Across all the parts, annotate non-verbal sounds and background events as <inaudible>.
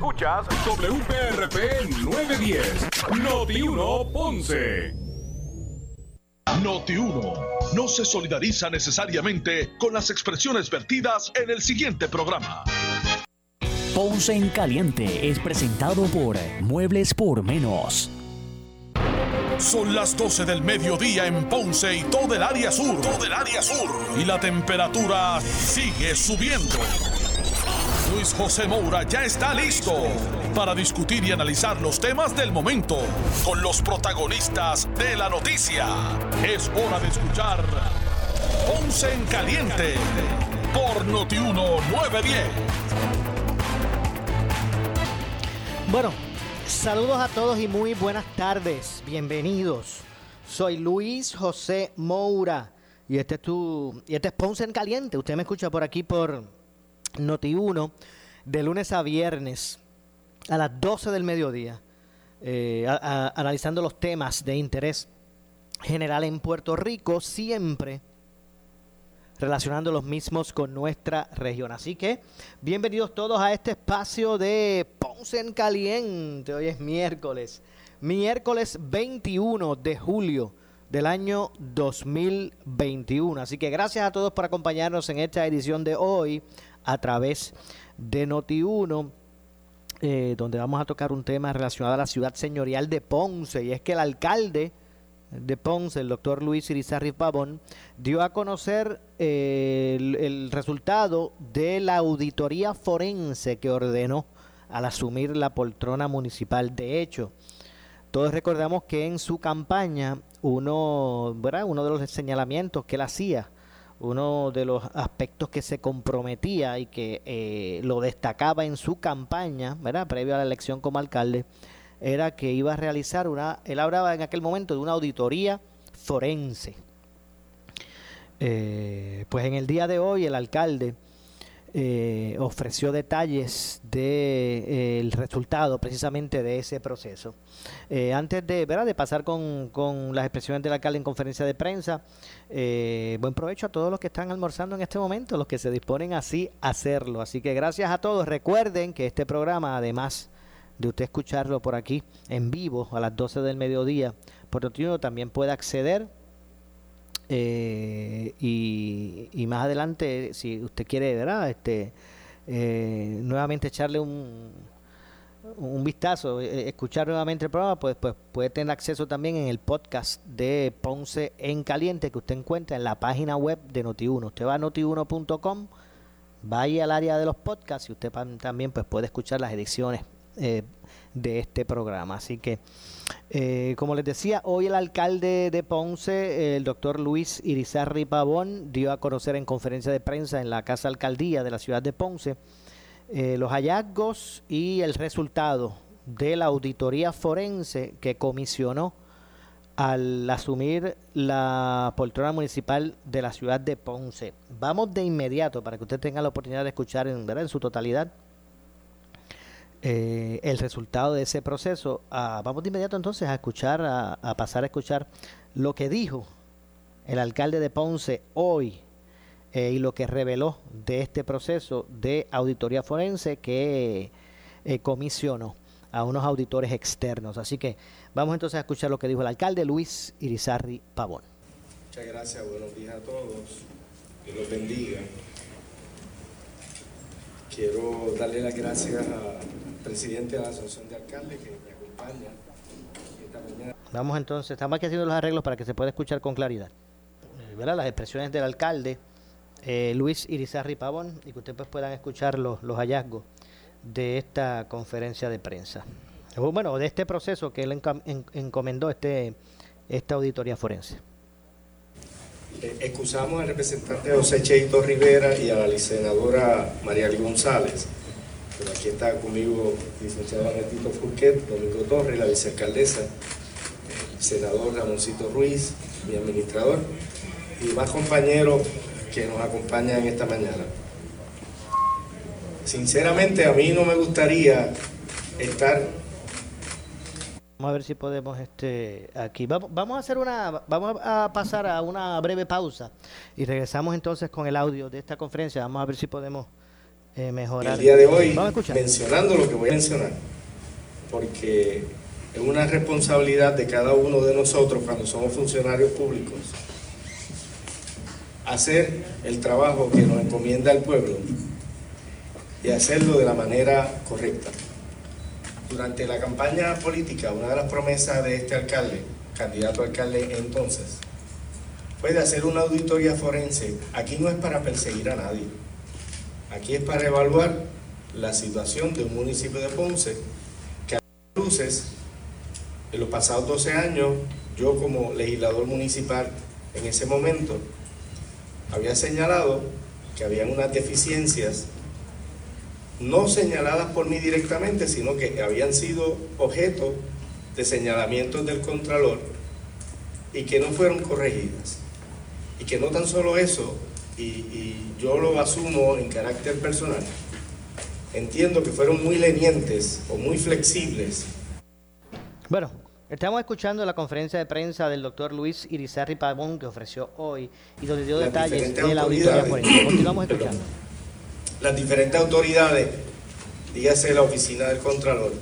Escuchas WPRP 910, Noti 1 Ponce. Noti 1 no se solidariza necesariamente con las expresiones vertidas en el siguiente programa. Ponce en Caliente es presentado por Muebles por Menos. Son las 12 del mediodía en Ponce y todo el área sur. Todo el área sur. Y la temperatura sigue subiendo. Luis José Moura ya está listo para discutir y analizar los temas del momento con los protagonistas de la noticia. Es hora de escuchar Ponce en Caliente por Notiuno 910. Bueno, saludos a todos y muy buenas tardes. Bienvenidos. Soy Luis José Moura y este es tu y este es Ponce en Caliente. Usted me escucha por aquí por Noti1 de lunes a viernes a las 12 del mediodía, eh, analizando los temas de interés general en Puerto Rico, siempre relacionando los mismos con nuestra región. Así que bienvenidos todos a este espacio de Ponce en Caliente. Hoy es miércoles, miércoles 21 de julio del año 2021. Así que gracias a todos por acompañarnos en esta edición de hoy a través de Noti1. eh, donde vamos a tocar un tema relacionado a la ciudad señorial de Ponce, y es que el alcalde de Ponce, el doctor Luis Irizarry Pavón, dio a conocer eh, el, el resultado de la auditoría forense que ordenó al asumir la poltrona municipal. De hecho, todos recordamos que en su campaña uno, ¿verdad? uno de los señalamientos que él hacía, uno de los aspectos que se comprometía y que eh, lo destacaba en su campaña, ¿verdad? previo a la elección como alcalde, era que iba a realizar una, él hablaba en aquel momento de una auditoría forense. Eh, pues en el día de hoy el alcalde eh, ofreció detalles del resultado precisamente de ese proceso. Eh, antes de, ¿verdad? de pasar con, con las expresiones del alcalde en conferencia de prensa, eh, buen provecho a todos los que están almorzando en este momento, los que se disponen así a hacerlo. Así que gracias a todos. Recuerden que este programa, además de usted escucharlo por aquí en vivo a las 12 del mediodía, por Notiuno también puede acceder eh, y, y más adelante, si usted quiere, ¿verdad? Este, eh, nuevamente echarle un, un vistazo, eh, escuchar nuevamente el programa, pues, pues puede tener acceso también en el podcast de Ponce en Caliente que usted encuentra en la página web de Noti1. Usted va a noti1.com, vaya al área de los podcasts y usted también pues, puede escuchar las ediciones eh, de este programa. Así que, eh, como les decía, hoy el alcalde de Ponce, el doctor Luis Irizarry Pavón, dio a conocer en conferencia de prensa en la Casa Alcaldía de la ciudad de Ponce eh, los hallazgos y el resultado de la auditoría forense que comisionó al asumir la poltrona municipal de la ciudad de Ponce. Vamos de inmediato para que usted tenga la oportunidad de escuchar en, ¿verdad? en su totalidad eh, el resultado de ese proceso. Ah, vamos de inmediato entonces a escuchar, a, pasar a escuchar lo que dijo el alcalde de Ponce hoy eh, y lo que reveló de este proceso de auditoría forense que eh, comisionó a unos auditores externos. Así que vamos entonces a escuchar lo que dijo el alcalde Luis Irizarry Pavón. Muchas gracias, buenos días a todos. Dios los bendiga. Quiero darle las gracias al presidente de la Asociación de Alcaldes que me acompaña esta mañana. Vamos entonces, estamos aquí haciendo los arreglos para que se pueda escuchar con claridad. Eh. Las expresiones del alcalde eh, Luis Irizarry Pavón y que ustedes pues, puedan escuchar los, hallazgos de esta conferencia de prensa. O, Bueno, de este proceso que él encomendó este, esta auditoría forense. Eh, excusamos al representante José Cheito Rivera y a la senadora María González. Pero aquí está conmigo el licenciado Arnetito Furquet, Domingo Torres, la vicealcaldesa, el senador Ramoncito Ruiz, mi administrador, y más compañeros que nos acompañan esta mañana. Sinceramente, a mí no me gustaría estar Vamos a ver si podemos este aquí. Vamos, vamos a hacer una vamos a pasar a una breve pausa y regresamos entonces con el audio de esta conferencia. Vamos a ver si podemos eh, mejorar. El día de hoy, Vamos a escuchar. mencionando lo que voy a mencionar, porque es una responsabilidad de cada uno de nosotros cuando somos funcionarios públicos hacer el trabajo que nos encomienda el pueblo y hacerlo de la manera correcta. Durante la campaña política, una de las promesas de este alcalde, candidato alcalde entonces, fue de hacer una auditoría forense. Aquí no es para perseguir a nadie, aquí es para evaluar la situación de un municipio de Ponce que a luces, en los pasados 12 años, yo como legislador municipal en ese momento, había señalado que habían unas deficiencias no señaladas por mí directamente, sino que habían sido objeto de señalamientos del Contralor y que no fueron corregidas. Y que no tan solo eso, y, y yo lo asumo en carácter personal, entiendo que fueron muy lenientes o muy flexibles Bueno, estamos escuchando la conferencia de prensa del doctor Luis Irizarry Pavón que ofreció hoy y donde dio Las detalles de la auditoría forense. Continuamos <clears throat> Perdón. Las diferentes autoridades, dígase la oficina del Contralor,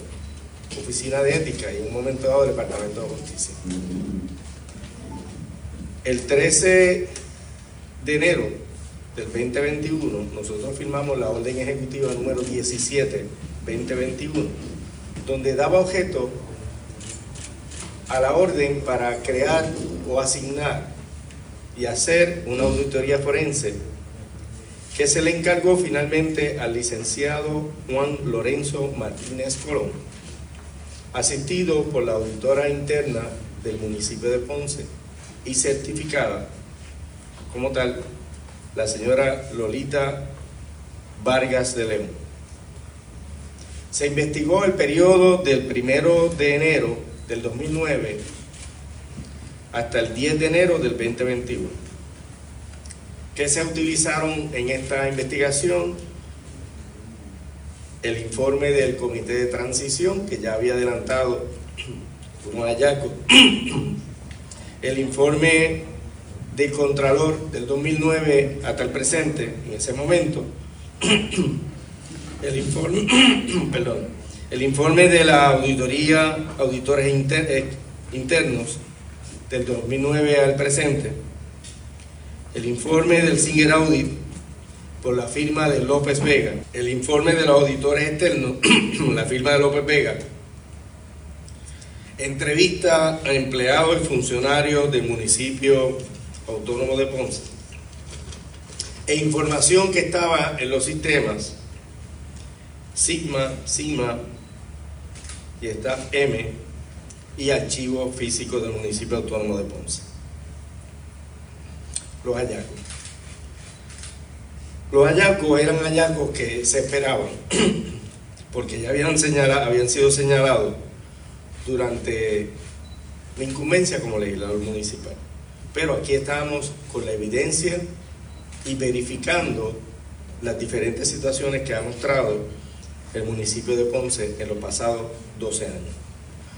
oficina de ética y en un momento dado el Departamento de Justicia. El 13 de enero del 2021, nosotros firmamos la orden ejecutiva número 17-2021, donde daba objeto a la orden para crear o asignar y hacer una auditoría forense que se le encargó finalmente al licenciado Juan Lorenzo Martínez Colón, asistido por la auditora interna del municipio de Ponce y certificada como tal la señora Lolita Vargas de León. Se investigó el periodo del primero de enero del 2009 hasta el 10 de enero del 2021. ¿Qué se utilizaron en esta investigación? El informe del Comité de Transición, que ya había adelantado <clears throat> un hallazgo. <clears throat> El informe del Contralor del 2009 hasta el presente, en ese momento. <clears throat> El informe, perdón, el informe de la auditoría, auditores eh, internos del 2009 al presente el informe del Singer Audit por la firma de López Vega, el informe de los auditores externos, <clears throat> la firma de López Vega, entrevista a empleados y funcionarios del municipio autónomo de Ponce, e información que estaba en los sistemas Sigma, Sigma y está M y archivo físico del municipio autónomo de Ponce los hallazgos. Los hallazgos eran hallazgos que se esperaban, <clears throat> porque ya habían, señala- habían sido señalados durante mi incumbencia como legislador municipal. Pero aquí estamos con la evidencia y verificando las diferentes situaciones que ha mostrado el municipio de Ponce en los pasados 12 años.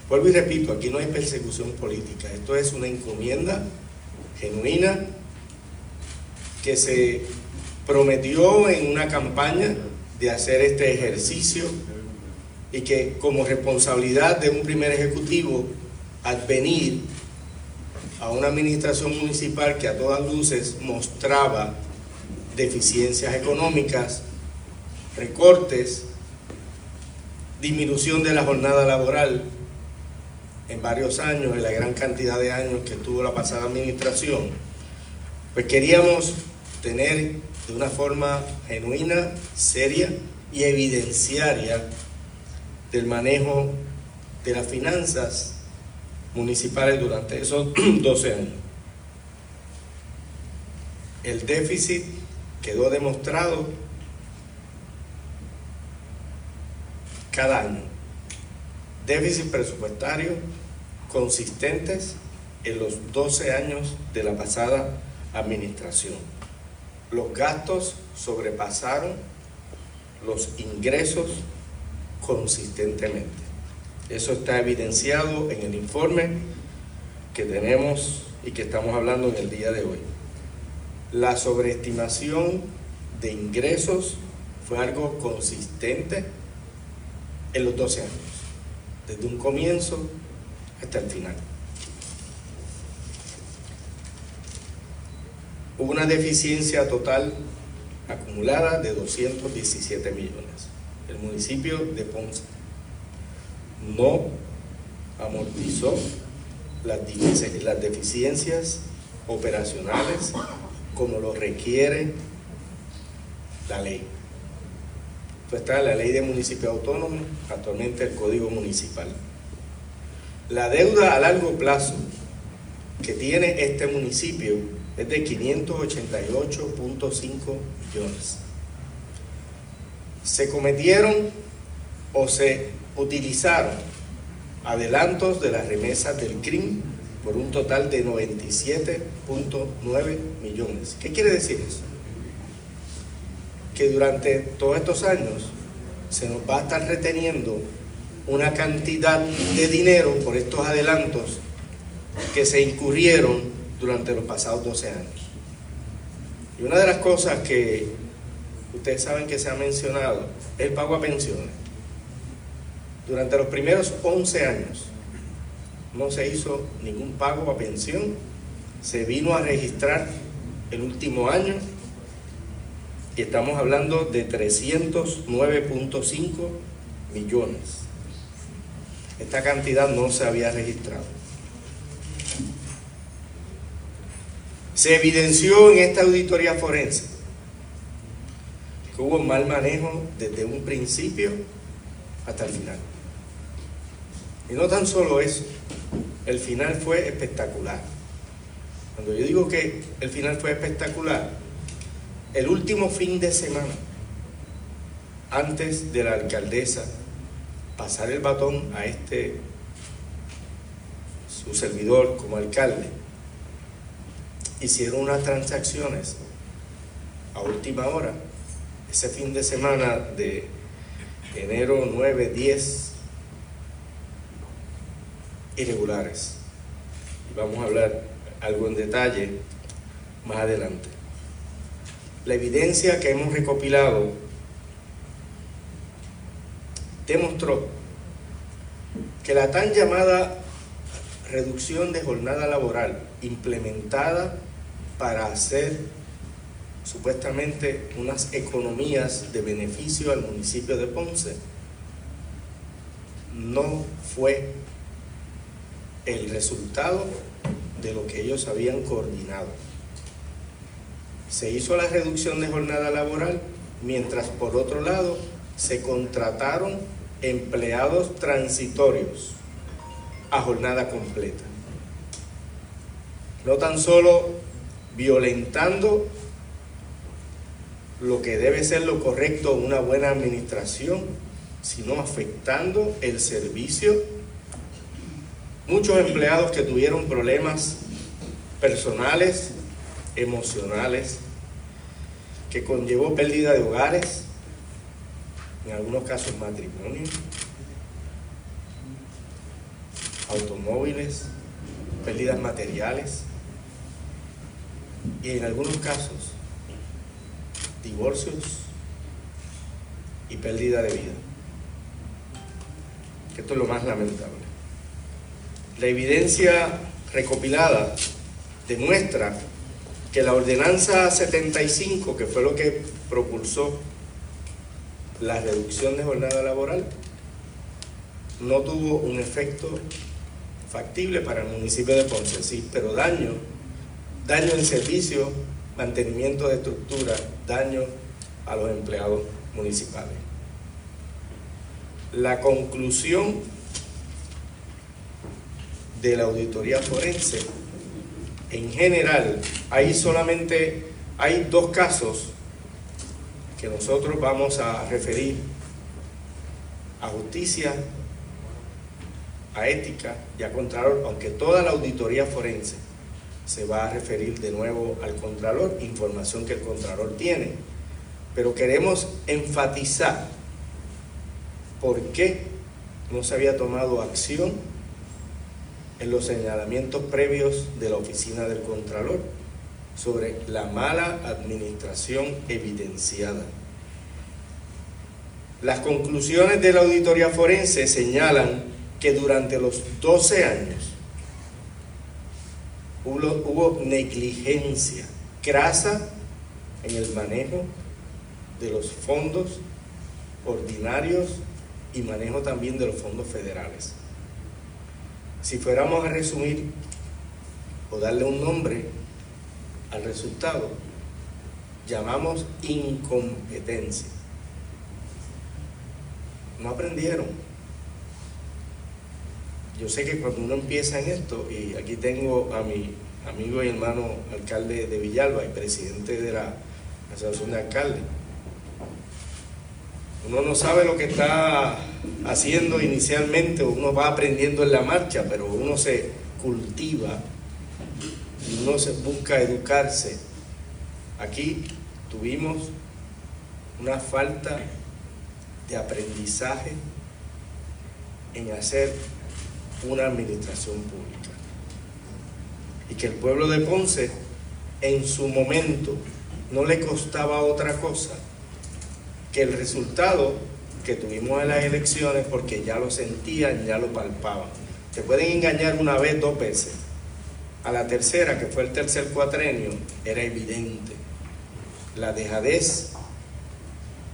Vuelvo y repito, aquí no hay persecución política, esto es una encomienda genuina que se prometió en una campaña de hacer este ejercicio y que como responsabilidad de un primer ejecutivo advenir a una administración municipal que a todas luces mostraba deficiencias económicas, recortes, disminución de la jornada laboral en varios años, en la gran cantidad de años que tuvo la pasada administración, pues queríamos tener de una forma genuina, seria y evidenciaria del manejo de las finanzas municipales durante esos <clears throat> 12 años. El déficit quedó demostrado cada año. Déficit presupuestario consistentes en los 12 años de la pasada administración. Los gastos sobrepasaron los ingresos consistentemente. Eso está evidenciado en el informe que tenemos y que estamos hablando en el día de hoy. La sobreestimación de ingresos fue algo consistente en los 12 años, desde un comienzo hasta el final. Una deficiencia total acumulada de 217 millones. El municipio de Ponce no amortizó las deficiencias operacionales como lo requiere la ley. Pues está la ley de municipio autónomo, actualmente el código municipal. La deuda a largo plazo que tiene este municipio es de 588.5 millones. Se cometieron o se utilizaron adelantos de las remesas del CRIM por un total de 97.9 millones. ¿Qué quiere decir eso? Que durante todos estos años se nos va a estar reteniendo una cantidad de dinero por estos adelantos que se incurrieron durante los pasados 12 años. Y una de las cosas que ustedes saben que se ha mencionado es el pago a pensiones. Durante los primeros 11 años no se hizo ningún pago a pensión, se vino a registrar el último año y estamos hablando de 309.5 millones. Esta cantidad no se había registrado. Se evidenció en esta auditoría forense que hubo mal manejo desde un principio hasta el final. Y no tan solo eso, el final fue espectacular. Cuando yo digo que el final fue espectacular, el último fin de semana, antes de la alcaldesa pasar el batón a este, su servidor como alcalde, hicieron unas transacciones a última hora, ese fin de semana de enero 9, 10 irregulares. Y vamos a hablar algo en detalle más adelante. La evidencia que hemos recopilado demostró que la tan llamada reducción de jornada laboral implementada para hacer supuestamente unas economías de beneficio al municipio de Ponce no fue el resultado de lo que ellos habían coordinado. Se hizo la reducción de jornada laboral, mientras por otro lado se contrataron empleados transitorios a jornada completa. No tan solo violentando lo que debe ser lo correcto, una buena administración, sino afectando el servicio. Muchos empleados que tuvieron problemas personales, emocionales, que conllevó pérdida de hogares, en algunos casos matrimonio, automóviles, pérdidas materiales y en algunos casos divorcios y pérdida de vida. Esto es lo más lamentable. La evidencia recopilada demuestra que la ordenanza 75, que fue lo que propulsó la reducción de jornada laboral, no tuvo un efecto factible para el municipio de Ponce, sí, pero daño, daño en servicio, mantenimiento de estructura, daño a los empleados municipales. La conclusión de la auditoría forense, en general, hay solamente, hay dos casos que nosotros vamos a referir a justicia, a ética y a contralor, aunque toda la auditoría forense se va a referir de nuevo al contralor, información que el contralor tiene. Pero queremos enfatizar por qué no se había tomado acción en los señalamientos previos de la oficina del Contralor sobre la mala administración evidenciada. Las conclusiones de la auditoría forense señalan que durante los 12 años hubo, negligencia crasa en el manejo de los fondos ordinarios y manejo también de los fondos federales. Si fuéramos a resumir o darle un nombre al resultado, llamamos incompetencia. No aprendieron. Yo sé que cuando uno empieza en esto, y aquí tengo a mi amigo y hermano alcalde de Villalba y presidente de la Asociación de Alcaldes, uno no sabe lo que está haciendo inicialmente, uno va aprendiendo en la marcha, pero uno se cultiva y uno se busca educarse. Aquí tuvimos una falta de aprendizaje en hacer una administración pública. Y que el pueblo de Ponce en su momento no le costaba otra cosa que el resultado que tuvimos en las elecciones, porque ya lo sentían, ya lo palpaban. Se pueden engañar una vez, dos veces. A la tercera, que fue el tercer cuatrenio, era evidente. La dejadez,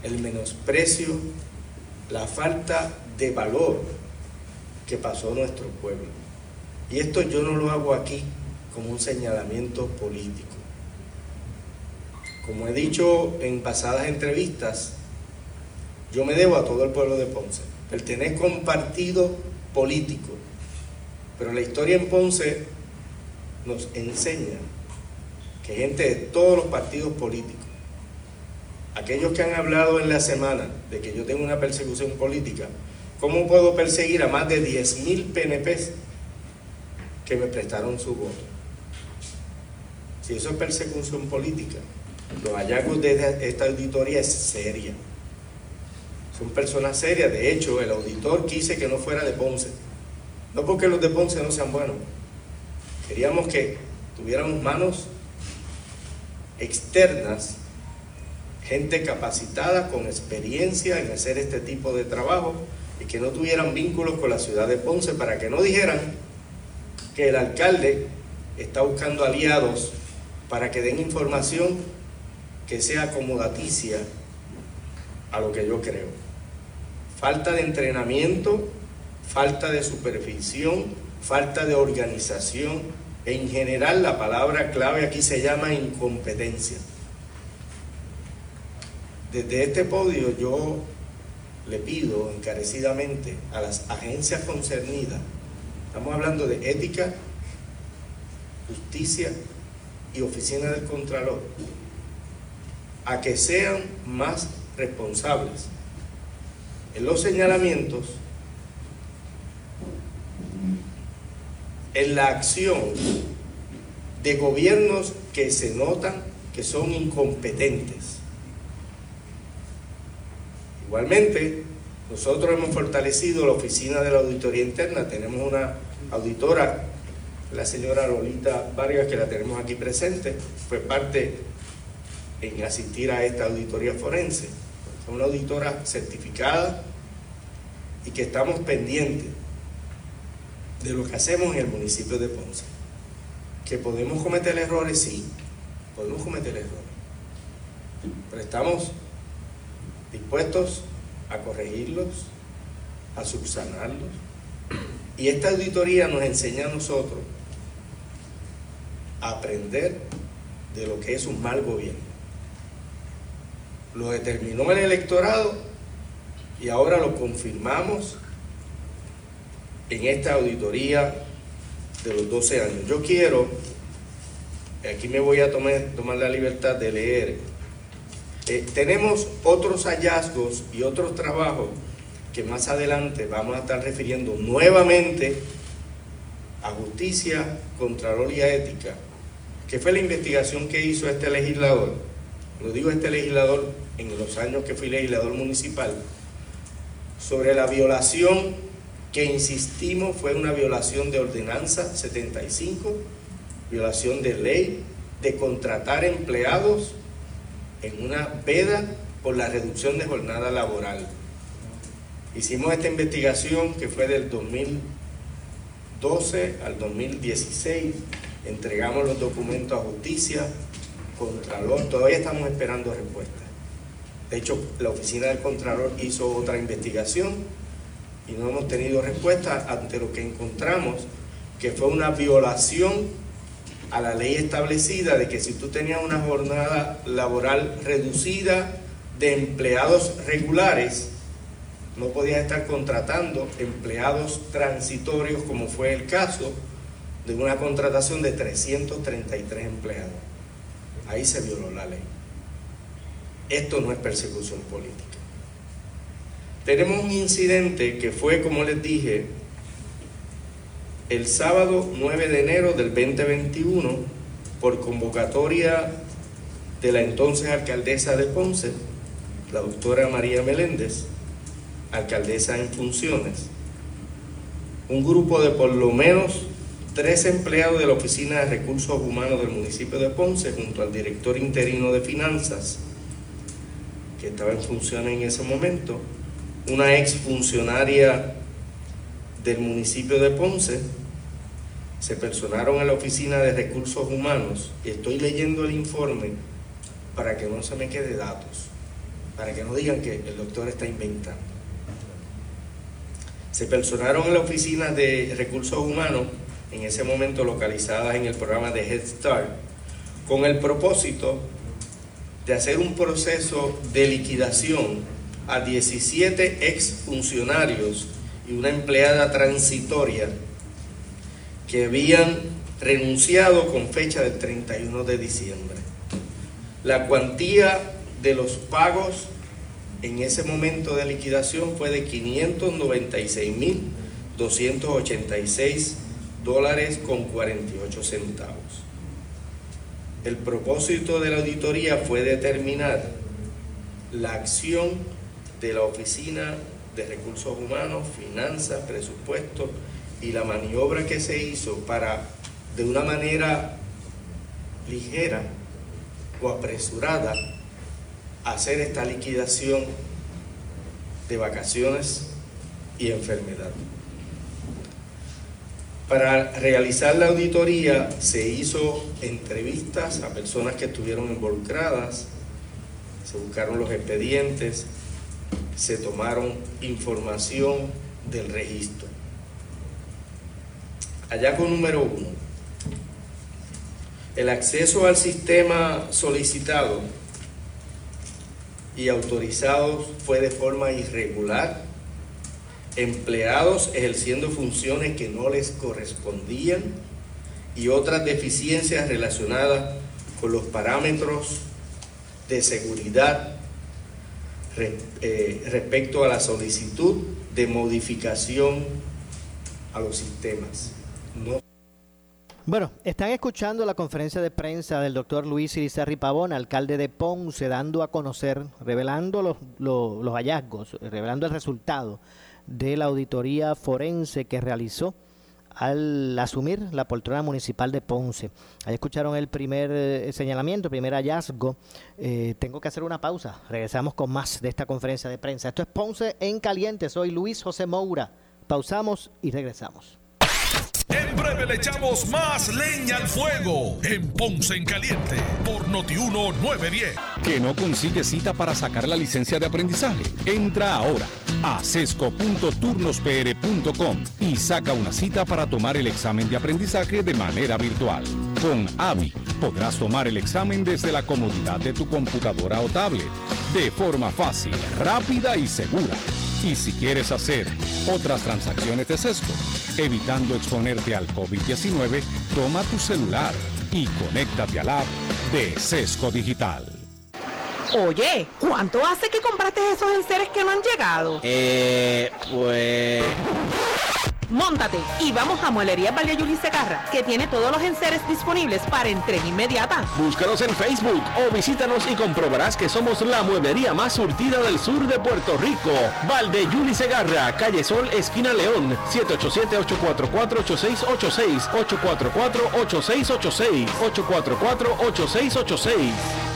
el menosprecio, la falta de valor que pasó nuestro pueblo. Y esto yo no lo hago aquí como un señalamiento político. Como he dicho en pasadas entrevistas, yo me debo a todo el pueblo de Ponce. Pertenezco a un partido político, pero la historia en Ponce nos enseña que gente de todos los partidos políticos, aquellos que han hablado en la semana de que yo tengo una persecución política, ¿cómo puedo perseguir a más de 10.000 PNPs que me prestaron su voto? Si eso es persecución política, los hallazgos de esta auditoría es seria. Son personas serias. De hecho, el auditor quise que no fuera de Ponce. No porque los de Ponce no sean buenos. Queríamos que tuviéramos manos externas, gente capacitada con experiencia en hacer este tipo de trabajo y que no tuvieran vínculos con la ciudad de Ponce para que no dijeran que el alcalde está buscando aliados para que den información que sea acomodaticia a lo que yo creo falta de entrenamiento, falta de supervisión, falta de organización. En general la palabra clave aquí se llama incompetencia. Desde este podio yo le pido encarecidamente a las agencias concernidas, estamos hablando de ética, justicia y oficina del Contralor, a que sean más responsables en los señalamientos, en la acción de gobiernos que se notan que son incompetentes. Igualmente, nosotros hemos fortalecido la oficina de la auditoría interna, tenemos una auditora, la señora Lolita Vargas, que la tenemos aquí presente, fue parte en asistir a esta auditoría forense. Una auditora certificada y que estamos pendientes de lo que hacemos en el municipio de Ponce. Que podemos cometer errores, sí, podemos cometer errores, pero estamos dispuestos a corregirlos, a subsanarlos. Y esta auditoría nos enseña a nosotros a aprender de lo que es un mal gobierno lo determinó el electorado y ahora lo confirmamos en esta auditoría de los 12 años. Yo quiero, aquí me voy a tomar, tomar la libertad de leer, eh, tenemos otros hallazgos y otros trabajos que más adelante vamos a estar refiriendo nuevamente a justicia, contralor y ética, que fue la investigación que hizo este legislador. Lo digo este legislador en los años que fui legislador municipal, sobre la violación que insistimos fue una violación de ordenanza 75, violación de ley, de contratar empleados en una veda por la reducción de jornada laboral. Hicimos esta investigación que fue del 2012 al 2016, entregamos los documentos a justicia, Contralor, todavía estamos esperando respuesta. De hecho, la oficina del Contralor hizo otra investigación y no hemos tenido respuesta ante lo que encontramos, que fue una violación a la ley establecida de que si tú tenías una jornada laboral reducida de empleados regulares, no podías estar contratando empleados transitorios como fue el caso de una contratación de 333 empleados. Ahí se violó la ley. Esto no es persecución política. Tenemos un incidente que fue, como les dije, el sábado 9 de enero del 2021, por convocatoria de la entonces alcaldesa de Ponce, la doctora María Meléndez, alcaldesa en funciones, un grupo de por lo menos tres empleados de la Oficina de Recursos Humanos del municipio de Ponce, junto al director interino de finanzas, que estaba en funciones en ese momento, una ex funcionaria del municipio de Ponce, se personaron a la Oficina de Recursos Humanos, y estoy leyendo el informe para que no se me quede datos, para que no digan que el doctor está inventando. Se personaron en la Oficina de Recursos Humanos en ese momento localizadas en el programa de Head Start, con el propósito de hacer un proceso de liquidación a 17 exfuncionarios y una empleada transitoria que habían renunciado con fecha del 31 de diciembre. La cuantía de los pagos en ese momento de liquidación fue de 596.286 dólares con 48 centavos. El propósito de la auditoría fue determinar la acción de la Oficina de Recursos Humanos, Finanzas, Presupuesto y la maniobra que se hizo para, de una manera ligera o apresurada, hacer esta liquidación de vacaciones y enfermedad. Para realizar la auditoría se hizo entrevistas a personas que estuvieron involucradas, se buscaron los expedientes, se tomaron información del registro. Hallazgo número uno. El acceso al sistema solicitado y autorizado fue de forma irregular empleados ejerciendo funciones que no les correspondían y otras deficiencias relacionadas con los parámetros de seguridad eh, respecto a la solicitud de modificación a los sistemas. Bueno, están escuchando la conferencia de prensa del doctor Luis Irizarri Pavón, alcalde de Ponce, dando a conocer, revelando los, los hallazgos, revelando el resultado de la auditoría forense que realizó al asumir la poltrona municipal de Ponce. Ahí escucharon el primer eh, señalamiento, primer hallazgo. Eh, tengo que hacer una pausa. Regresamos con más de esta conferencia de prensa. Esto es Ponce en Caliente. Soy Luis José Moura. Pausamos y regresamos. Le echamos más leña al fuego en Ponce en Caliente por Notiuno 910. ¿Que no consigue cita para sacar la licencia de aprendizaje? Entra ahora a sesco.turnospr.com y saca una cita para tomar el examen de aprendizaje de manera virtual. Con AVI podrás tomar el examen desde la comodidad de tu computadora o tablet, de forma fácil, rápida y segura. Y si quieres hacer otras transacciones de Sesco, evitando exponerte al COVID-19, toma tu celular y conéctate al app de Sesco Digital. Oye, ¿cuánto hace que compraste esos enseres que no han llegado? Eh, pues... Móntate y vamos a Muelería Valle Yuli Segarra, que tiene todos los enseres disponibles para entrega inmediata. Búscanos en Facebook o visítanos y comprobarás que somos la mueblería más surtida del sur de Puerto Rico. Valde Yuli Segarra, calle Sol, esquina León, 787-844-8686, 844-8686, 844-8686.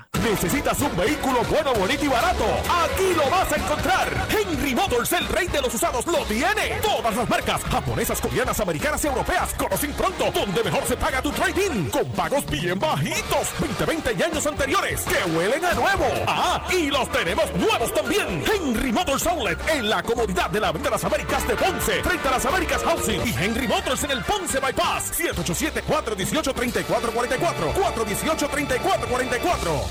¿Necesitas un vehículo bueno, bonito y barato? Aquí lo vas a encontrar. Henry Motors, el rey de los usados, lo tiene. Todas las marcas, japonesas, coreanas, americanas y europeas, conocen pronto donde mejor se paga tu trading. Con pagos bien bajitos, 20, 20 y años anteriores, que huelen a nuevo. Ah, y los tenemos nuevos también. Henry Motors Outlet, en la comodidad de la Avenida Las Américas de Ponce, frente a las Américas Housing. Y Henry Motors en el Ponce Bypass, 787-418-3444. 418-3444.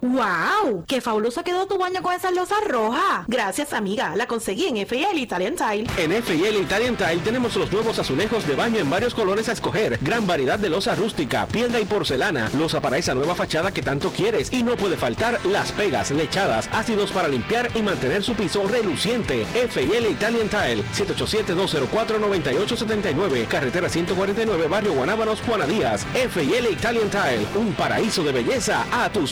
¡Wow! ¡Qué fabuloso quedó tu baño con esas losas rojas! Gracias, amiga. La conseguí en FIL Italian Tile. En FIL Italian Tile tenemos los nuevos azulejos de baño en varios colores a escoger. Gran variedad de losa rústica, piedra y porcelana. Losa para esa nueva fachada que tanto quieres. Y no puede faltar las pegas, lechadas, ácidos para limpiar y mantener su piso reluciente. FIL Italian Tile, 787-204-9879. Carretera 149, Barrio Guanábanos, Juana Díaz. FIL Italian Tile, un paraíso de belleza a tus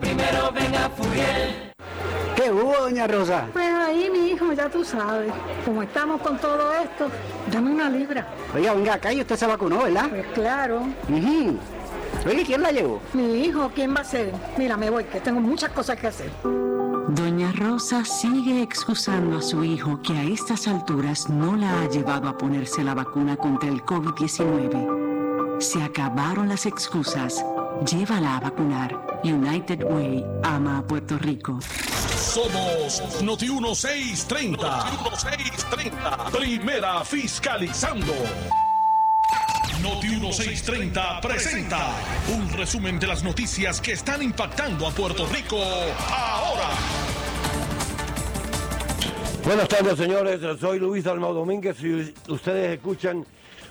Primero venga Furiel. ¿Qué hubo, doña Rosa? Pues ahí, mi hijo, ya tú sabes. Como estamos con todo esto, dame una libra. Oiga, venga acá y usted se vacunó, ¿verdad? Pues claro. Ujú. Oiga, ¿quién la llevó? Mi hijo, ¿quién va a ser? Mira, me voy, que tengo muchas cosas que hacer. Doña Rosa sigue excusando a su hijo que a estas alturas no la ha llevado a ponerse la vacuna contra el COVID-19. Se acabaron las excusas. Llévala a vacunar. United Way ama a Puerto Rico. Somos Noti 1630. Noti 1630. Primera fiscalizando. Noti 1630 presenta un resumen de las noticias que están impactando a Puerto Rico ahora. Buenas tardes, señores. Soy Luis Almao Domínguez y ustedes escuchan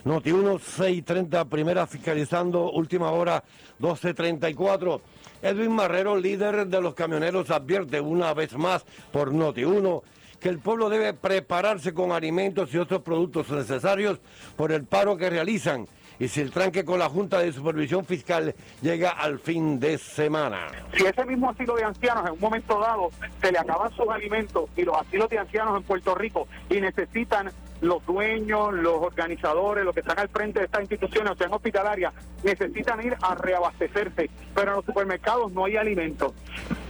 Noti 1630, primera fiscalizando, última hora 1234. Edwin Marrero, líder de los camioneros, advierte una vez más por Noti 1 que el pueblo debe prepararse con alimentos y otros productos necesarios por el paro que realizan y si el tranque con la Junta de Supervisión Fiscal llega al fin de semana. Si ese mismo asilo de ancianos en un momento dado se le acaban sus alimentos y los asilos de ancianos en Puerto Rico y necesitan los dueños, los organizadores, los que están al frente de estas instituciones, o sean hospitalarias, necesitan ir a reabastecerse, pero en los supermercados no hay alimentos.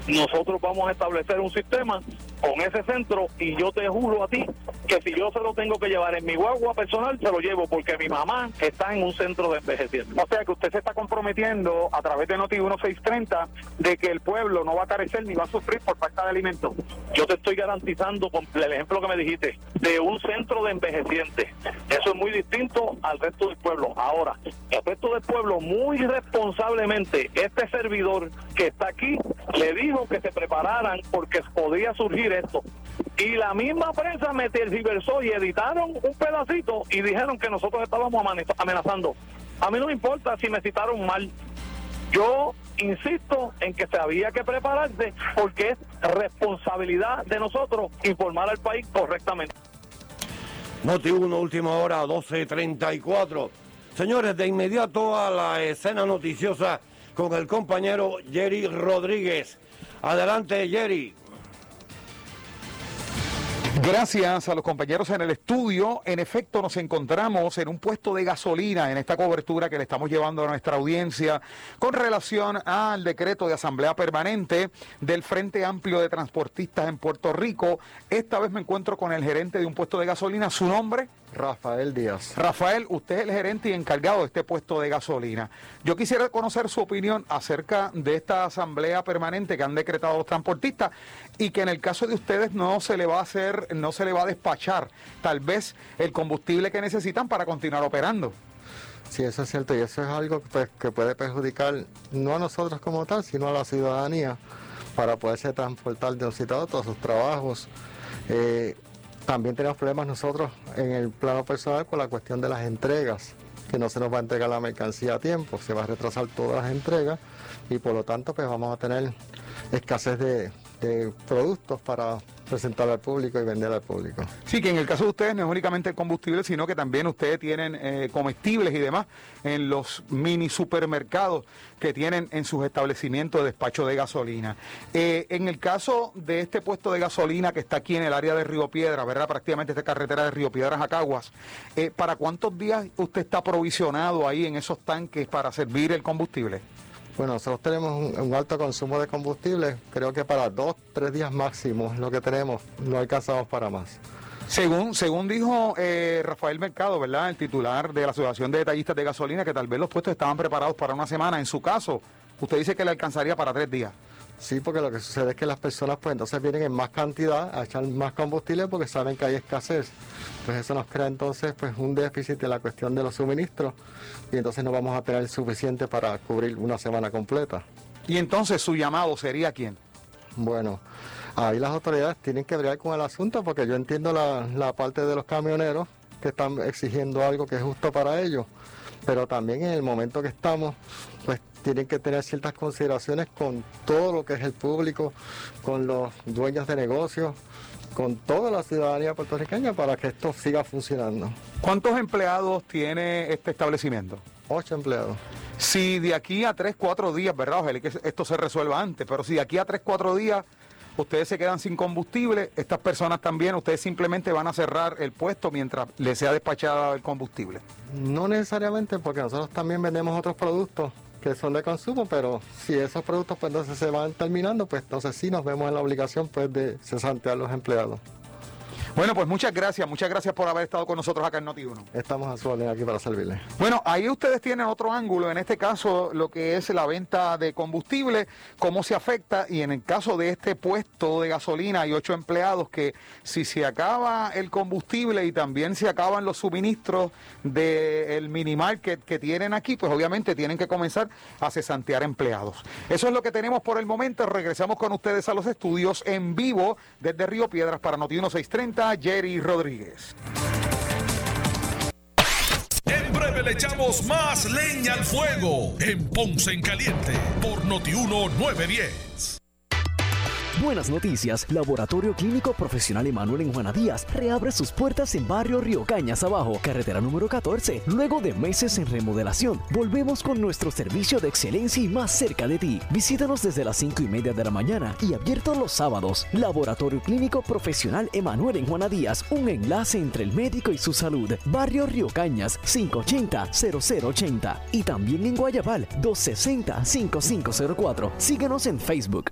nosotros vamos a establecer un sistema con ese centro y yo te juro a ti que si yo se lo tengo que llevar en mi guagua personal, se lo llevo porque mi mamá está en un centro de envejeciendo. O sea que usted se está comprometiendo a través de Noti 1630 de que el pueblo no va a carecer ni va a sufrir por falta de alimentos. Yo te estoy garantizando, con el ejemplo que me dijiste, de un centro de envejecientes. Eso es muy distinto al resto del pueblo. Ahora, el resto del pueblo muy responsablemente, este servidor que está aquí le dijo que se prepararan porque podía surgir esto. Y la misma prensa me tergiversó y editaron un pedacito y dijeron que nosotros estábamos amenazando. A mí no me importa si me citaron mal. Yo insisto en que se había que prepararse porque es responsabilidad de nosotros informar al país correctamente. Noti 1, última hora, 12.34. Señores, de inmediato a la escena noticiosa con el compañero Jerry Rodríguez. Adelante, Jerry. Gracias a los compañeros en el estudio. En efecto, nos encontramos en un puesto de gasolina en esta cobertura que le estamos llevando a nuestra audiencia con relación al decreto de asamblea permanente del Frente Amplio de Transportistas en Puerto Rico. Esta vez me encuentro con el gerente de un puesto de gasolina. ¿Su nombre? Rafael Díaz. Rafael, usted es el gerente y encargado de este puesto de gasolina. Yo quisiera conocer su opinión acerca de esta asamblea permanente que han decretado los transportistas y que en el caso de ustedes no se le va a hacer, no se le va a despachar tal vez el combustible que necesitan para continuar operando. Sí, eso es cierto y eso es algo pues, que puede perjudicar no a nosotros como tal, sino a la ciudadanía para poderse transportar de un sitio a otro sus trabajos. Eh, también tenemos problemas nosotros en el plano personal con la cuestión de las entregas, que no se nos va a entregar la mercancía a tiempo, se va a retrasar todas las entregas y por lo tanto pues vamos a tener escasez de productos para presentar al público y vender al público. Sí, que en el caso de ustedes no es únicamente el combustible, sino que también ustedes tienen eh, comestibles y demás en los mini supermercados que tienen en sus establecimientos de despacho de gasolina. Eh, en el caso de este puesto de gasolina que está aquí en el área de Río Piedra, ¿verdad? Prácticamente esta carretera de Río Piedras a Caguas, eh, ¿para cuántos días usted está provisionado ahí en esos tanques para servir el combustible? Bueno, nosotros tenemos un, alto consumo de combustible, creo que para dos, tres días máximo lo que tenemos, no alcanzamos para más. Según, según dijo eh, Rafael Mercado, ¿verdad? El titular de la Asociación de Detallistas de Gasolina, que tal vez los puestos estaban preparados para una semana. En su caso, usted dice que le alcanzaría para tres días. Sí, porque lo que sucede es que las personas pues entonces vienen en más cantidad a echar más combustible porque saben que hay escasez. Pues eso nos crea entonces pues un déficit en la cuestión de los suministros y entonces no vamos a tener suficiente para cubrir una semana completa. Y entonces su llamado sería quién? Bueno, ahí las autoridades tienen que bregar con el asunto porque yo entiendo la, la parte de los camioneros que están exigiendo algo que es justo para ellos, pero también en el momento que estamos, pues tienen que tener ciertas consideraciones con todo lo que es el público, con los dueños de negocios, con toda la ciudadanía puertorriqueña para que esto siga funcionando. ¿Cuántos empleados tiene este establecimiento? Ocho empleados. Si de aquí a tres, cuatro días, ¿verdad? Ojalá que esto se resuelva antes, pero si de aquí a tres, cuatro días ustedes se quedan sin combustible, estas personas también, ustedes simplemente van a cerrar el puesto mientras les sea despachada el combustible. No necesariamente porque nosotros también vendemos otros productos que son de consumo, pero si esos productos pues se van terminando, pues entonces sí nos vemos en la obligación pues de cesantear los empleados. Bueno, pues muchas gracias, muchas gracias por haber estado con nosotros acá en Noti1. Estamos a su orden aquí para servirle. Bueno, ahí ustedes tienen otro ángulo, en este caso lo que es la venta de combustible, cómo se afecta y en el caso de este puesto de gasolina hay ocho empleados que si se acaba el combustible y también se acaban los suministros del de minimarket que tienen aquí, pues obviamente tienen que comenzar a cesantear empleados. Eso es lo que tenemos por el momento, regresamos con ustedes a los estudios en vivo desde Río Piedras para Noti1630 Jerry Rodríguez. En breve le echamos más leña al fuego en Ponce en Caliente por Notiuno 910. Buenas noticias, Laboratorio Clínico Profesional Emanuel en Juana Díaz reabre sus puertas en barrio Río Cañas Abajo, carretera número 14. Luego de meses en remodelación, volvemos con nuestro servicio de excelencia y más cerca de ti. Visítanos desde las 5 y media de la mañana y abierto los sábados. Laboratorio Clínico Profesional Emanuel en Juana Díaz, un enlace entre el médico y su salud. Barrio Río Cañas, 580-0080. Y también en Guayabal, 260-5504. Síguenos en Facebook.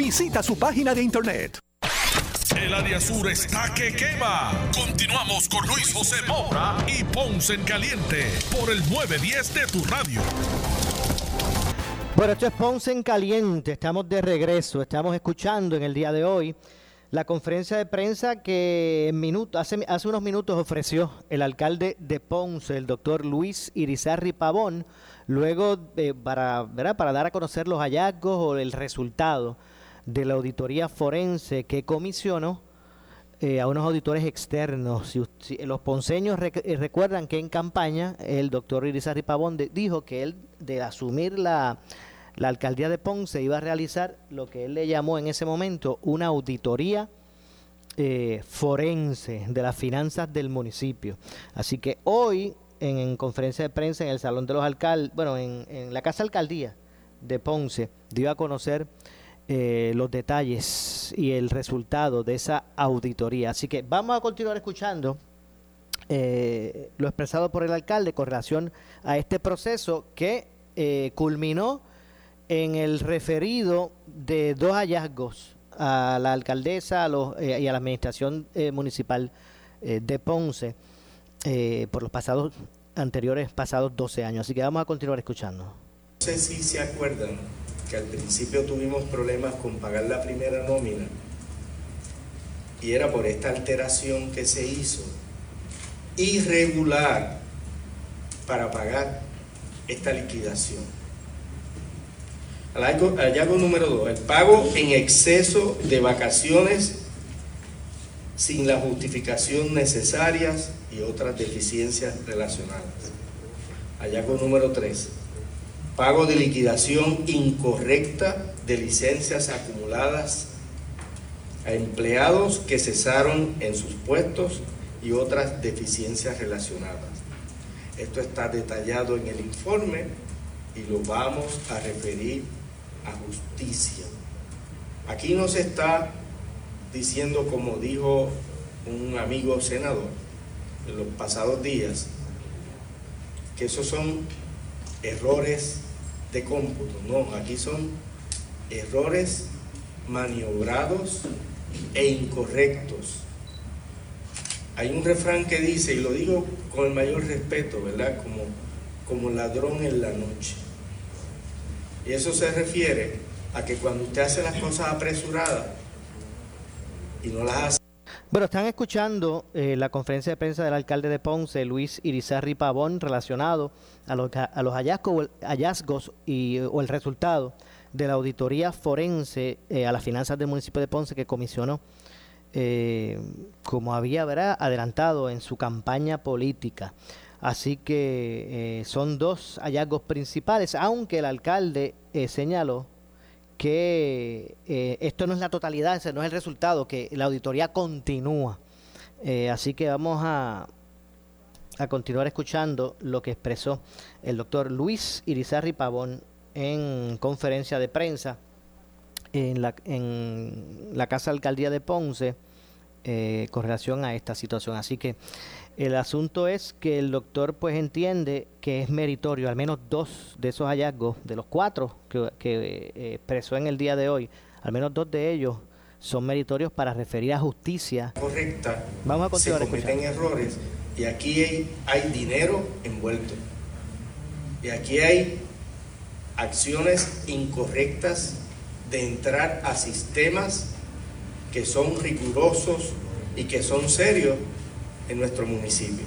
Visita su página de internet. El área sur está que quema. Continuamos con Luis José Moura y Ponce en Caliente por el 910 de tu radio. Bueno, esto es Ponce en Caliente. Estamos de regreso. Estamos escuchando en el día de hoy la conferencia de prensa que en minuto, hace, hace unos minutos ofreció el alcalde de Ponce, el doctor Luis Irizarri Pavón, luego para, para dar a conocer los hallazgos o el resultado de la auditoría forense que comisionó eh, a unos auditores externos. Los ponceños eh, recuerdan que en campaña el doctor Irizarry Pavón dijo que él, de asumir la, la alcaldía de Ponce, iba a realizar lo que él le llamó en ese momento una auditoría eh, forense de las finanzas del municipio. Así que hoy, en, conferencia de prensa en el Salón de los Alcaldes, bueno, en, en la Casa Alcaldía de Ponce, dio a conocer eh, los detalles y el resultado de esa auditoría. Así que vamos a continuar escuchando eh, lo expresado por el alcalde con relación a este proceso que eh, culminó en el referido de dos hallazgos a la alcaldesa y a la administración municipal de Ponce por los pasados anteriores pasados 12 años. Así que vamos a continuar escuchando. No sé si se acuerdan que al principio tuvimos problemas con pagar la primera nómina y era por esta alteración que se hizo irregular para pagar esta liquidación. Hallazgo número dos, el pago en exceso de vacaciones sin la justificación necesarias y otras deficiencias relacionadas. Hallazgo número tres, pago de liquidación incorrecta de licencias acumuladas a empleados que cesaron en sus puestos y otras deficiencias relacionadas. Esto está detallado en el informe y lo vamos a referir a justicia. Aquí no se está diciendo, como dijo un amigo senador en los pasados días, que esos son errores de cómputo. No, aquí son errores maniobrados e incorrectos. Hay un refrán que dice, y lo digo con el mayor respeto, ¿verdad? Como, como ladrón en la noche. Y eso se refiere a que cuando usted hace las cosas apresuradas y no las hace bueno, están escuchando eh, la conferencia de prensa del alcalde de Ponce, Luis Irizarri Pavón, relacionado a los, a los hallazgos, y, o el resultado de la auditoría forense eh, a las finanzas del municipio de Ponce que comisionó, eh, como había adelantado en su campaña política. Así que son dos hallazgos principales, aunque el alcalde señaló que eh, esto no es la totalidad, ese no es el resultado, que la auditoría continúa. Eh, así que vamos a, a continuar escuchando lo que expresó el doctor Luis Irizarri Pavón en conferencia de prensa en la, en la Casa Alcaldía de Ponce eh, con relación a esta situación. Así que el asunto es que el doctor pues entiende que es meritorio, al menos dos de esos hallazgos, de los cuatro que, eh, expresó en el día de hoy, al menos dos de ellos son meritorios para referir a justicia. Correcta. Vamos a continuar se cometen errores y aquí hay, hay dinero envuelto. Y aquí hay acciones incorrectas de entrar a sistemas que son rigurosos y que son serios en nuestro municipio.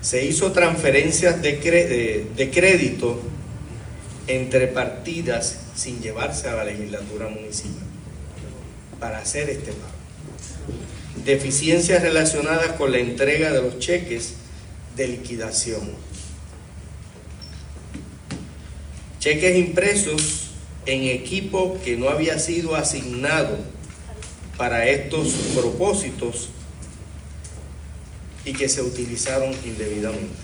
Se hizo transferencias de, de, crédito entre partidas sin llevarse a la legislatura municipal para hacer este pago. Deficiencias relacionadas con la entrega de los cheques de liquidación. Cheques impresos en equipo que no había sido asignado para estos propósitos y que se utilizaron indebidamente.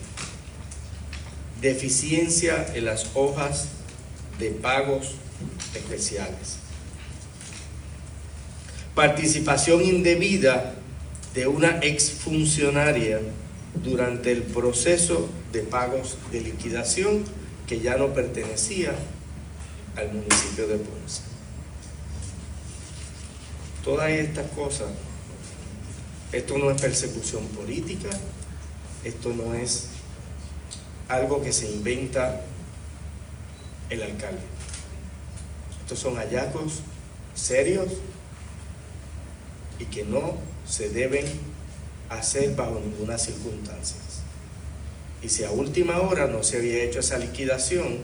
Deficiencia en las hojas de pagos especiales. Participación indebida de una exfuncionaria durante el proceso de pagos de liquidación que ya no pertenecía al municipio de Ponce. Todas estas cosas, esto no es persecución política, esto no es algo que se inventa el alcalde. Estos son hallazgos serios y que no se deben hacer bajo ninguna circunstancia. Y si a última hora no se había hecho esa liquidación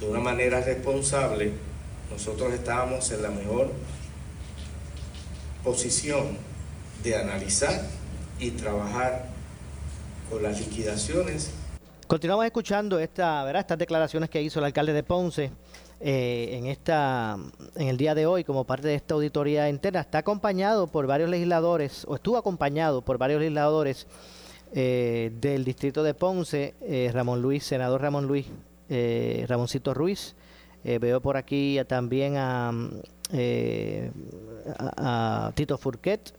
de una manera responsable, nosotros estábamos en la mejor posición de analizar y trabajar con las liquidaciones. Continuamos escuchando estas declaraciones que hizo el alcalde de Ponce eh, en, esta, en el día de hoy como parte de esta auditoría interna. Está acompañado por varios legisladores, o estuvo acompañado por varios legisladores eh, del distrito de Ponce, eh, Ramón Luis, senador Ramón Luis, Ramoncito Ruiz. veo por aquí también a, a, Tito Furquet,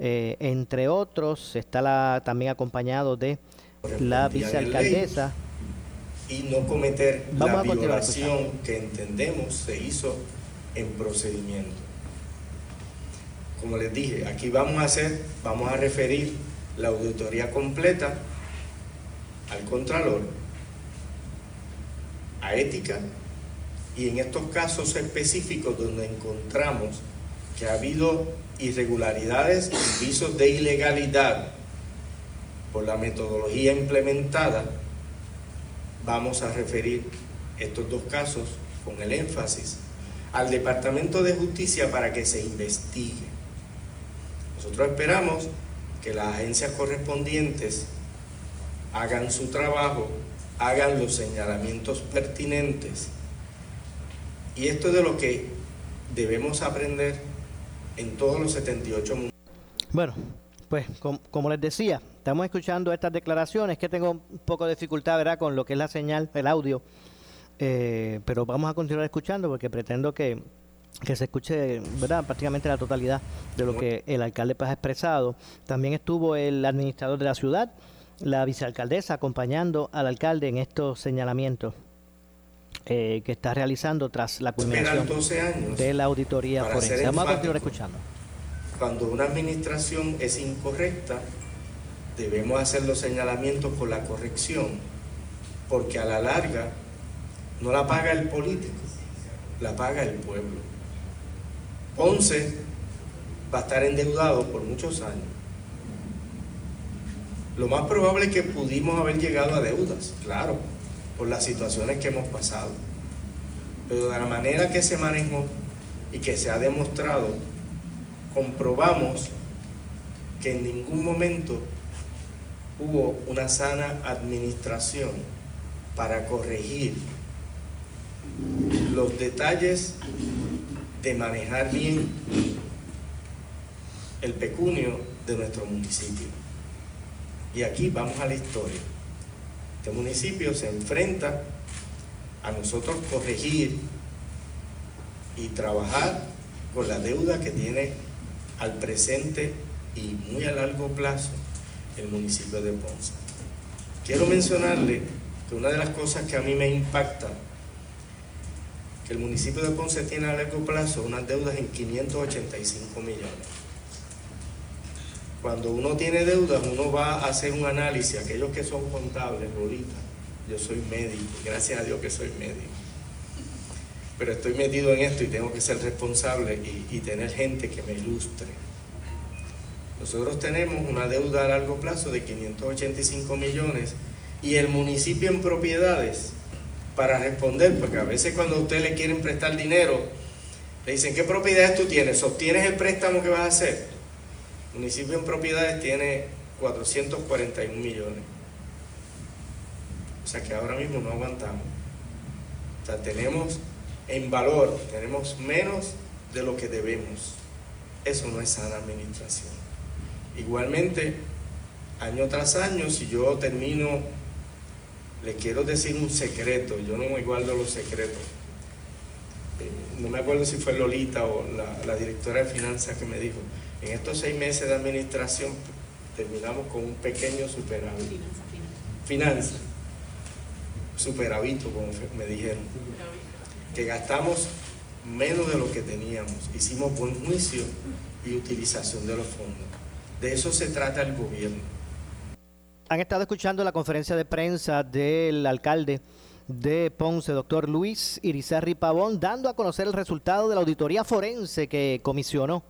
entre otros. Está la, también acompañado de la vicealcaldesa y no cometer la violación que entendemos se hizo en procedimiento. Como les dije, aquí vamos a hacer, vamos a referir la auditoría completa al Contralor, a ética y en estos casos específicos donde encontramos que ha habido irregularidades y visos de ilegalidad por la metodología implementada, vamos a referir estos dos casos con el énfasis al Departamento de Justicia para que se investigue. Nosotros esperamos que las agencias correspondientes hagan su trabajo, hagan los señalamientos pertinentes. Y esto es de lo que debemos aprender en todos los 78 mundos. Bueno, pues como les decía, estamos escuchando estas declaraciones, que tengo un poco de dificultad, ¿verdad?, con lo que es la señal, el audio, eh, pero vamos a continuar escuchando porque pretendo que, se escuche, ¿verdad?, prácticamente la totalidad de lo que el alcalde pues, ha expresado. También estuvo el administrador de la ciudad, la vicealcaldesa, acompañando al alcalde en estos señalamientos. Eh, que está realizando tras la culminación de la auditoría forense. Vamos a continuar escuchando. Cuando una administración es incorrecta, debemos hacer los señalamientos con la corrección, porque a la larga no la paga el político, la paga el pueblo. Ponce va a estar endeudado por muchos años. Lo más probable es que pudimos haber llegado a deudas, claro, por las situaciones que hemos pasado. Pero de la manera que se manejó y que se ha demostrado, comprobamos que en ningún momento hubo una sana administración para corregir los detalles de manejar bien el pecunio de nuestro municipio. Y aquí vamos a la historia. Este municipio se enfrenta a nosotros corregir y trabajar con la deuda que tiene al presente y muy a largo plazo el municipio de Ponce. Quiero mencionarle que una de las cosas que a mí me impacta, que el municipio de Ponce tiene a largo plazo unas deudas en 585 millones. Cuando uno tiene deudas, uno va a hacer un análisis, aquellos que son contables, ahorita, yo soy médico, gracias a Dios que soy médico. Pero estoy metido en esto y tengo que ser responsable y, tener gente que me ilustre. Nosotros tenemos una deuda a largo plazo de 585 millones y el municipio en propiedades para responder, porque a veces cuando a usted le quieren prestar dinero, le dicen, ¿qué propiedades tú tienes? ¿Sostienes el préstamo que vas a hacer? Municipio en propiedades tiene 441 millones. O sea que ahora mismo no aguantamos. O sea, tenemos en valor, tenemos menos de lo que debemos. Eso no es sana administración. Igualmente, año tras año, si yo termino, le quiero decir un secreto, yo no me guardo los secretos. Eh, no me acuerdo si fue Lolita o la directora de finanzas que me dijo, en estos seis meses de administración terminamos con un pequeño superávit. Finanzas. Superávit, como me dijeron. Que gastamos menos de lo que teníamos. Hicimos buen juicio y utilización de los fondos. De eso se trata el gobierno. Han estado escuchando la conferencia de prensa del alcalde de Ponce, doctor Luis Irizarri Pavón, dando a conocer el resultado de la auditoría forense que comisionó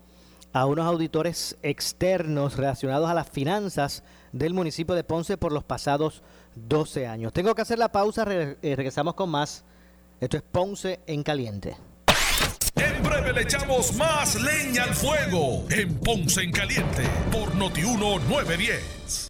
a unos auditores externos relacionados a las finanzas del municipio de Ponce por los pasados 12 años. Tengo que hacer la pausa, eh, regresamos con más. Esto es Ponce en Caliente. En breve le echamos más leña al fuego en Ponce en Caliente por Notiuno 910.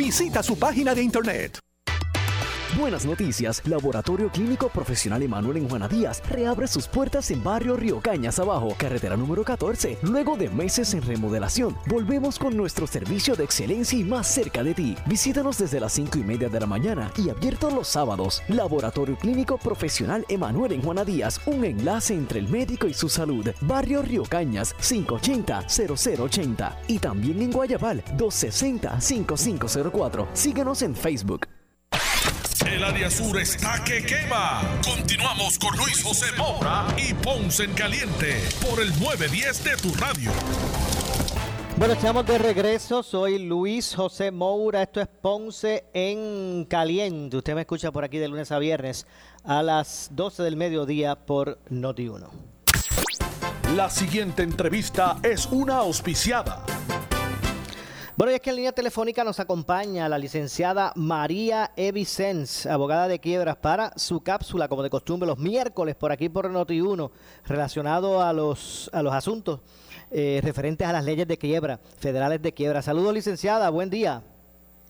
Visita su página de internet. Buenas noticias, Laboratorio Clínico Profesional Emanuel en Juana Díaz reabre sus puertas en barrio Río Cañas Abajo, carretera número 14. Luego de meses en remodelación, volvemos con nuestro servicio de excelencia y más cerca de ti. Visítanos desde las 5 y media de la mañana y abierto los sábados. Laboratorio Clínico Profesional Emanuel en Juana Díaz, un enlace entre el médico y su salud. Barrio Río Cañas, 580-0080. Y también en Guayabal, 260-5504. Síguenos en Facebook. El área sur está que quema. Continuamos con Luis José Moura y Ponce en Caliente por el 910 de tu radio. Bueno, estamos de regreso. Soy Luis José Moura. Esto es Ponce en Caliente. Usted me escucha por aquí de lunes a viernes a las 12 del mediodía por Noti1. La siguiente entrevista es una auspiciada. Bueno, y es que en línea telefónica nos acompaña la licenciada María Evicens, abogada de quiebras, para su cápsula, como de costumbre, los miércoles por aquí por Noti1, relacionado a los, a los asuntos eh, referentes a las leyes de quiebra, federales de quiebra. Saludos, licenciada, buen día.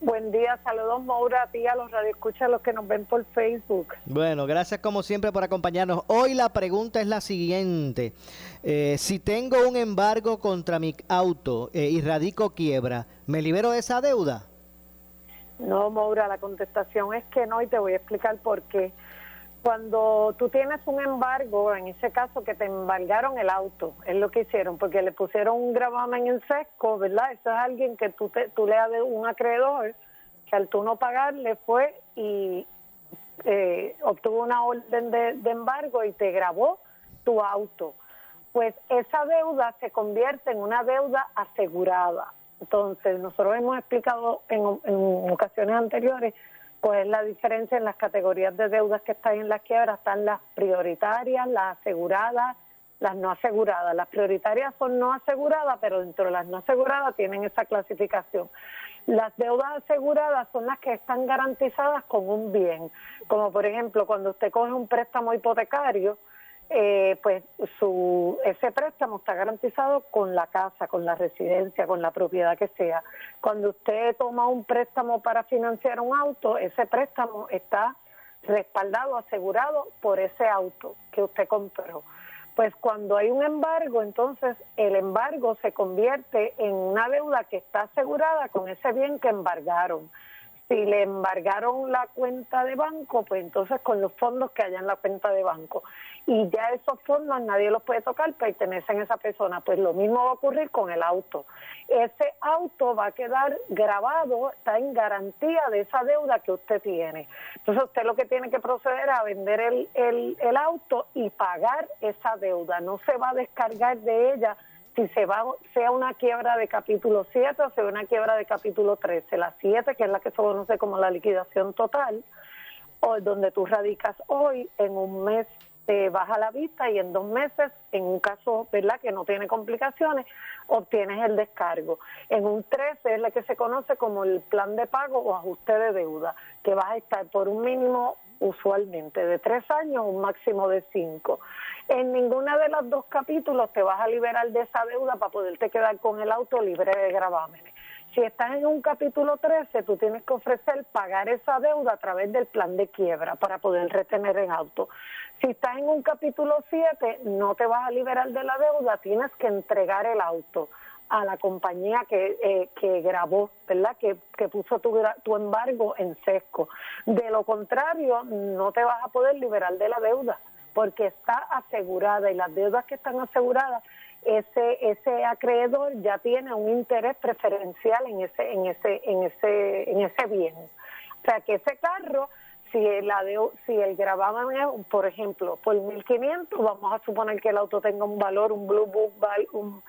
Buen día, saludos Maura, a ti, a los radioescuchas, a los que nos ven por Facebook. Bueno, gracias como siempre por acompañarnos. Hoy la pregunta es la siguiente. Eh, si tengo un embargo contra mi auto eh, y radico quiebra, ¿me libero de esa deuda? No, Maura, la contestación es que no y te voy a explicar por qué. Cuando tú tienes un embargo, en ese caso que te embargaron el auto, es lo que hicieron, porque le pusieron un gravamen en sesco, ¿verdad? Eso es alguien que tú, te, tú le das un acreedor que al tú no pagarle fue y eh, obtuvo una orden de, de embargo y te grabó tu auto. Pues esa deuda se convierte en una deuda asegurada. Entonces, nosotros hemos explicado en, en ocasiones anteriores pues la diferencia en las categorías de deudas que están en las quiebras, están las prioritarias, las aseguradas, las no aseguradas. Las prioritarias son no aseguradas, pero dentro de las no aseguradas tienen esa clasificación. Las deudas aseguradas son las que están garantizadas con un bien, como por ejemplo cuando usted coge un préstamo hipotecario, eh, pues su, ese préstamo está garantizado con la casa, con la residencia, con la propiedad que sea. Cuando usted toma un préstamo para financiar un auto, ese préstamo está respaldado, asegurado por ese auto que usted compró. Pues cuando hay un embargo, entonces el embargo se convierte en una deuda que está asegurada con ese bien que embargaron. Si le embargaron la cuenta de banco, pues entonces con los fondos que haya en la cuenta de banco. Y ya esos fondos nadie los puede tocar, pertenecen a esa persona. Pues lo mismo va a ocurrir con el auto. Ese auto va a quedar grabado, está en garantía de esa deuda que usted tiene. Entonces usted lo que tiene que proceder a vender el, el, el auto y pagar esa deuda. No se va a descargar de ella si se va, sea una quiebra de capítulo 7 o sea una quiebra de capítulo 13. La 7, que es la que se conoce como la liquidación total, o donde tú radicas hoy, en un mes te baja la vista y en dos meses, en un caso verdad que no tiene complicaciones, obtienes el descargo. En un 13 es la que se conoce como el plan de pago o ajuste de deuda, que vas a estar por un mínimo usualmente de tres años, un máximo de cinco. En ninguna de los dos capítulos te vas a liberar de esa deuda para poderte quedar con el auto libre de gravámenes. Si estás en un capítulo 13, tú tienes que ofrecer pagar esa deuda a través del plan de quiebra para poder retener el auto. Si estás en un capítulo 7, no te vas a liberar de la deuda, tienes que entregar el auto a la compañía que, eh, que grabó, ¿verdad? Que, que puso tu, tu embargo en sesco. De lo contrario, no te vas a poder liberar de la deuda porque está asegurada y las deudas que están aseguradas ese ese acreedor ya tiene un interés preferencial en ese en ese en ese en ese bien o sea que ese carro si el adeu- si el gravamen es por ejemplo por 1500 vamos a suponer que el auto tenga un valor un blue book un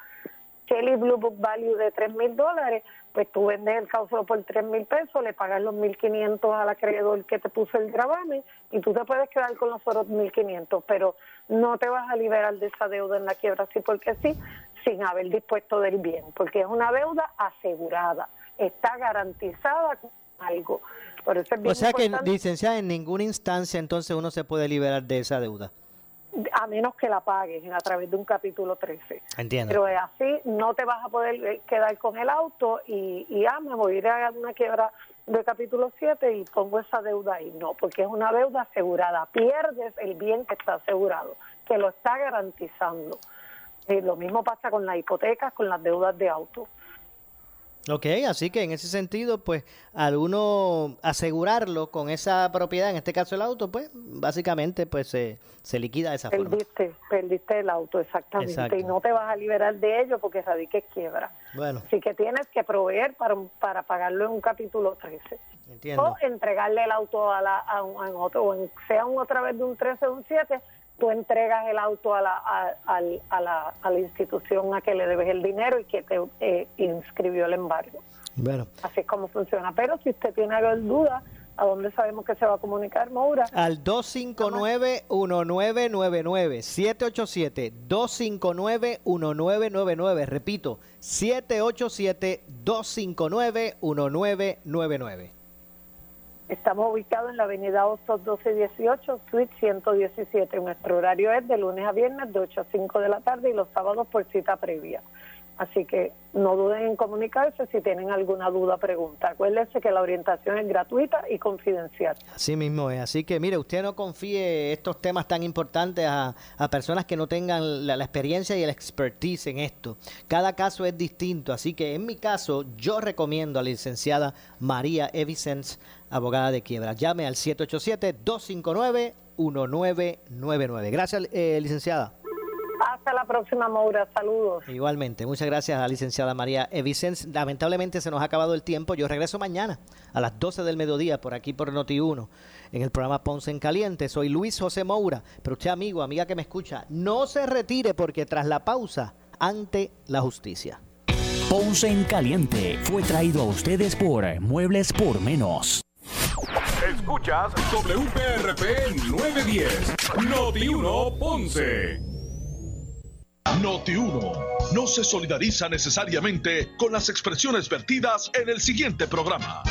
Kelly Blue Book Value de tres mil dólares, pues tú vendes el causo por tres mil pesos, le pagas los 1.500 al acreedor que te puso el gravamen y tú te puedes quedar con los otros 1.500, pero no te vas a liberar de esa deuda en la quiebra así porque sí, sin haber dispuesto del bien, porque es una deuda asegurada, está garantizada con algo. Por eso es bien O sea que, licenciada, en ninguna instancia entonces uno se puede liberar de esa deuda. A menos que la pagues a través de un capítulo 13. Entiendo. Pero es así, no te vas a poder eh, quedar con el auto y, y ah, me voy a ir a una quiebra de capítulo 7 y pongo esa deuda ahí. No, porque es una deuda asegurada. Pierdes el bien que está asegurado, que lo está garantizando. Eh, lo mismo pasa con las hipotecas, con las deudas de auto. Ok, así que en ese sentido, pues al uno asegurarlo con esa propiedad, en este caso el auto, pues básicamente pues se, se liquida de esa forma. Perdiste, perdiste el auto, exactamente. Exacto. Y no te vas a liberar de ello porque radiques quiebra. Bueno, Así que tienes que proveer para, para pagarlo en un capítulo 13. entiendo. O entregarle el auto a, la, a, un, a un otro, o en- sea un otra vez de un 13 o un 7, tú entregas el auto a la, a, la, institución a que le debes el dinero y que te eh, inscribió el embargo. Bueno, Así es como funciona. Pero si usted tiene algo de duda, ¿a dónde sabemos que se va a comunicar, Moura? al 259-1999, 787-259-1999, repito, 787-259-1999. Estamos ubicados en la avenida Hostos 1218, suite 117. Nuestro horario es de lunes a viernes de 8 a 5 de la tarde y los sábados por cita previa. Así que no duden en comunicarse si tienen alguna duda o pregunta. Acuérdense que la orientación es gratuita y confidencial. Así mismo es. Así que, mire, usted no confíe estos temas tan importantes a, personas que no tengan la, la experiencia y el expertise en esto. Cada caso es distinto. Así que, en mi caso, yo recomiendo a la licenciada María Evicens, abogada de quiebra. Llame al 787-259-1999. Gracias, eh, licenciada. Hasta la próxima, Maura. Saludos. Igualmente, muchas gracias a la licenciada María Evicens. Lamentablemente se nos ha acabado el tiempo. Yo regreso mañana a las 12 del mediodía por aquí por Noti1 en el programa Ponce en Caliente. Soy Luis José Moura, pero usted amigo, amiga que me escucha, no se retire porque tras la pausa, ante la justicia. Ponce en Caliente fue traído a ustedes por Muebles por Menos. Escuchas WPRP 910, Noti 1 Ponce. Noti 1 no se solidariza necesariamente con las expresiones vertidas en el siguiente programa.